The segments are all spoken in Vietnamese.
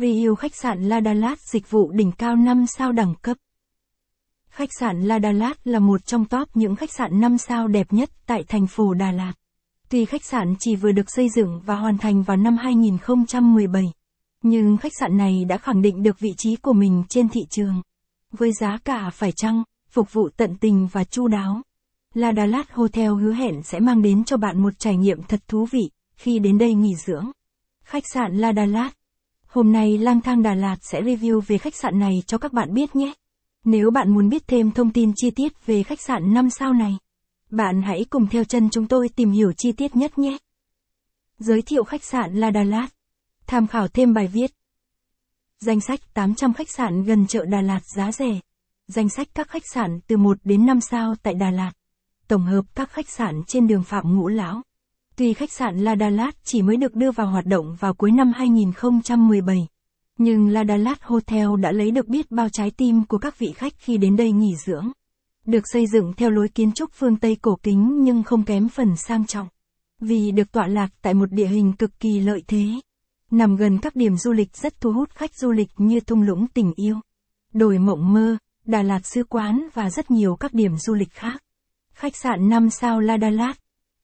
Review khách sạn La Dalat dịch vụ đỉnh cao 5 sao đẳng cấp. Khách sạn La Dalat là một trong top những khách sạn 5 sao đẹp nhất tại thành phố Đà Lạt. Tuy khách sạn chỉ vừa được xây dựng và hoàn thành vào năm 2017, nhưng khách sạn này đã khẳng định được vị trí của mình trên thị trường. Với giá cả phải chăng, phục vụ tận tình và chu đáo. La Dalat Hotel hứa hẹn sẽ mang đến cho bạn một trải nghiệm thật thú vị khi đến đây nghỉ dưỡng. Khách sạn La Dalat Hôm nay Lang Thang Đà Lạt sẽ review về khách sạn này cho các bạn biết nhé. Nếu bạn muốn biết thêm thông tin chi tiết về khách sạn 5 sao này, bạn hãy cùng theo chân chúng tôi tìm hiểu chi tiết nhất nhé. Giới thiệu khách sạn La Đà Lạt. Tham khảo thêm bài viết. Danh sách 800 khách sạn gần chợ Đà Lạt giá rẻ. Danh sách các khách sạn từ 1 đến 5 sao tại Đà Lạt. Tổng hợp các khách sạn trên đường Phạm Ngũ Lão. Tuy khách sạn La Dalat chỉ mới được đưa vào hoạt động vào cuối năm 2017, nhưng La Dalat Hotel đã lấy được biết bao trái tim của các vị khách khi đến đây nghỉ dưỡng. Được xây dựng theo lối kiến trúc phương Tây cổ kính nhưng không kém phần sang trọng. Vì được tọa lạc tại một địa hình cực kỳ lợi thế. Nằm gần các điểm du lịch rất thu hút khách du lịch như thung lũng tình yêu, đồi mộng mơ, Đà Lạt Sư Quán và rất nhiều các điểm du lịch khác. Khách sạn 5 sao La Dalat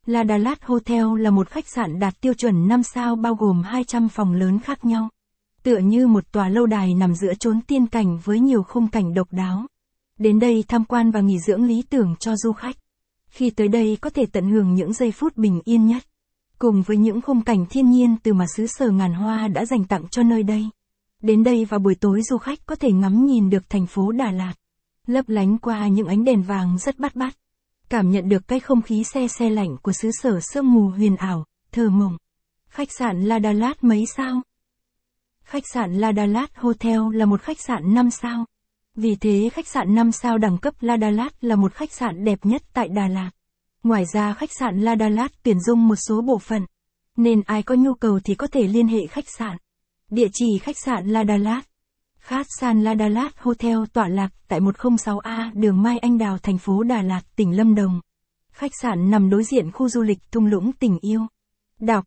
La Đà Lạt Hotel là một khách sạn đạt tiêu chuẩn 5 sao bao gồm 200 phòng lớn khác nhau. Tựa như một tòa lâu đài nằm giữa chốn tiên cảnh với nhiều khung cảnh độc đáo. Đến đây tham quan và nghỉ dưỡng lý tưởng cho du khách. Khi tới đây có thể tận hưởng những giây phút bình yên nhất. Cùng với những khung cảnh thiên nhiên từ mà xứ sở ngàn hoa đã dành tặng cho nơi đây. Đến đây vào buổi tối du khách có thể ngắm nhìn được thành phố Đà Lạt. Lấp lánh qua những ánh đèn vàng rất bắt bắt. Cảm nhận được cái không khí xe xe lạnh của xứ sở sương mù huyền ảo, thơ mộng. Khách sạn La Đà Lạt mấy sao? Khách sạn La Đà Lạt Hotel là một khách sạn 5 sao. Vì thế khách sạn 5 sao đẳng cấp La Đà Lạt là một khách sạn đẹp nhất tại Đà Lạt. Ngoài ra khách sạn La Đà Lạt tuyển dụng một số bộ phận. Nên ai có nhu cầu thì có thể liên hệ khách sạn. Địa chỉ khách sạn La Đà Lạt. Khách sạn La Đà Lạt Hotel tọa lạc tại 106A đường Mai Anh Đào, thành phố Đà Lạt, tỉnh Lâm Đồng. Khách sạn nằm đối diện khu du lịch thung lũng tình yêu. Đọc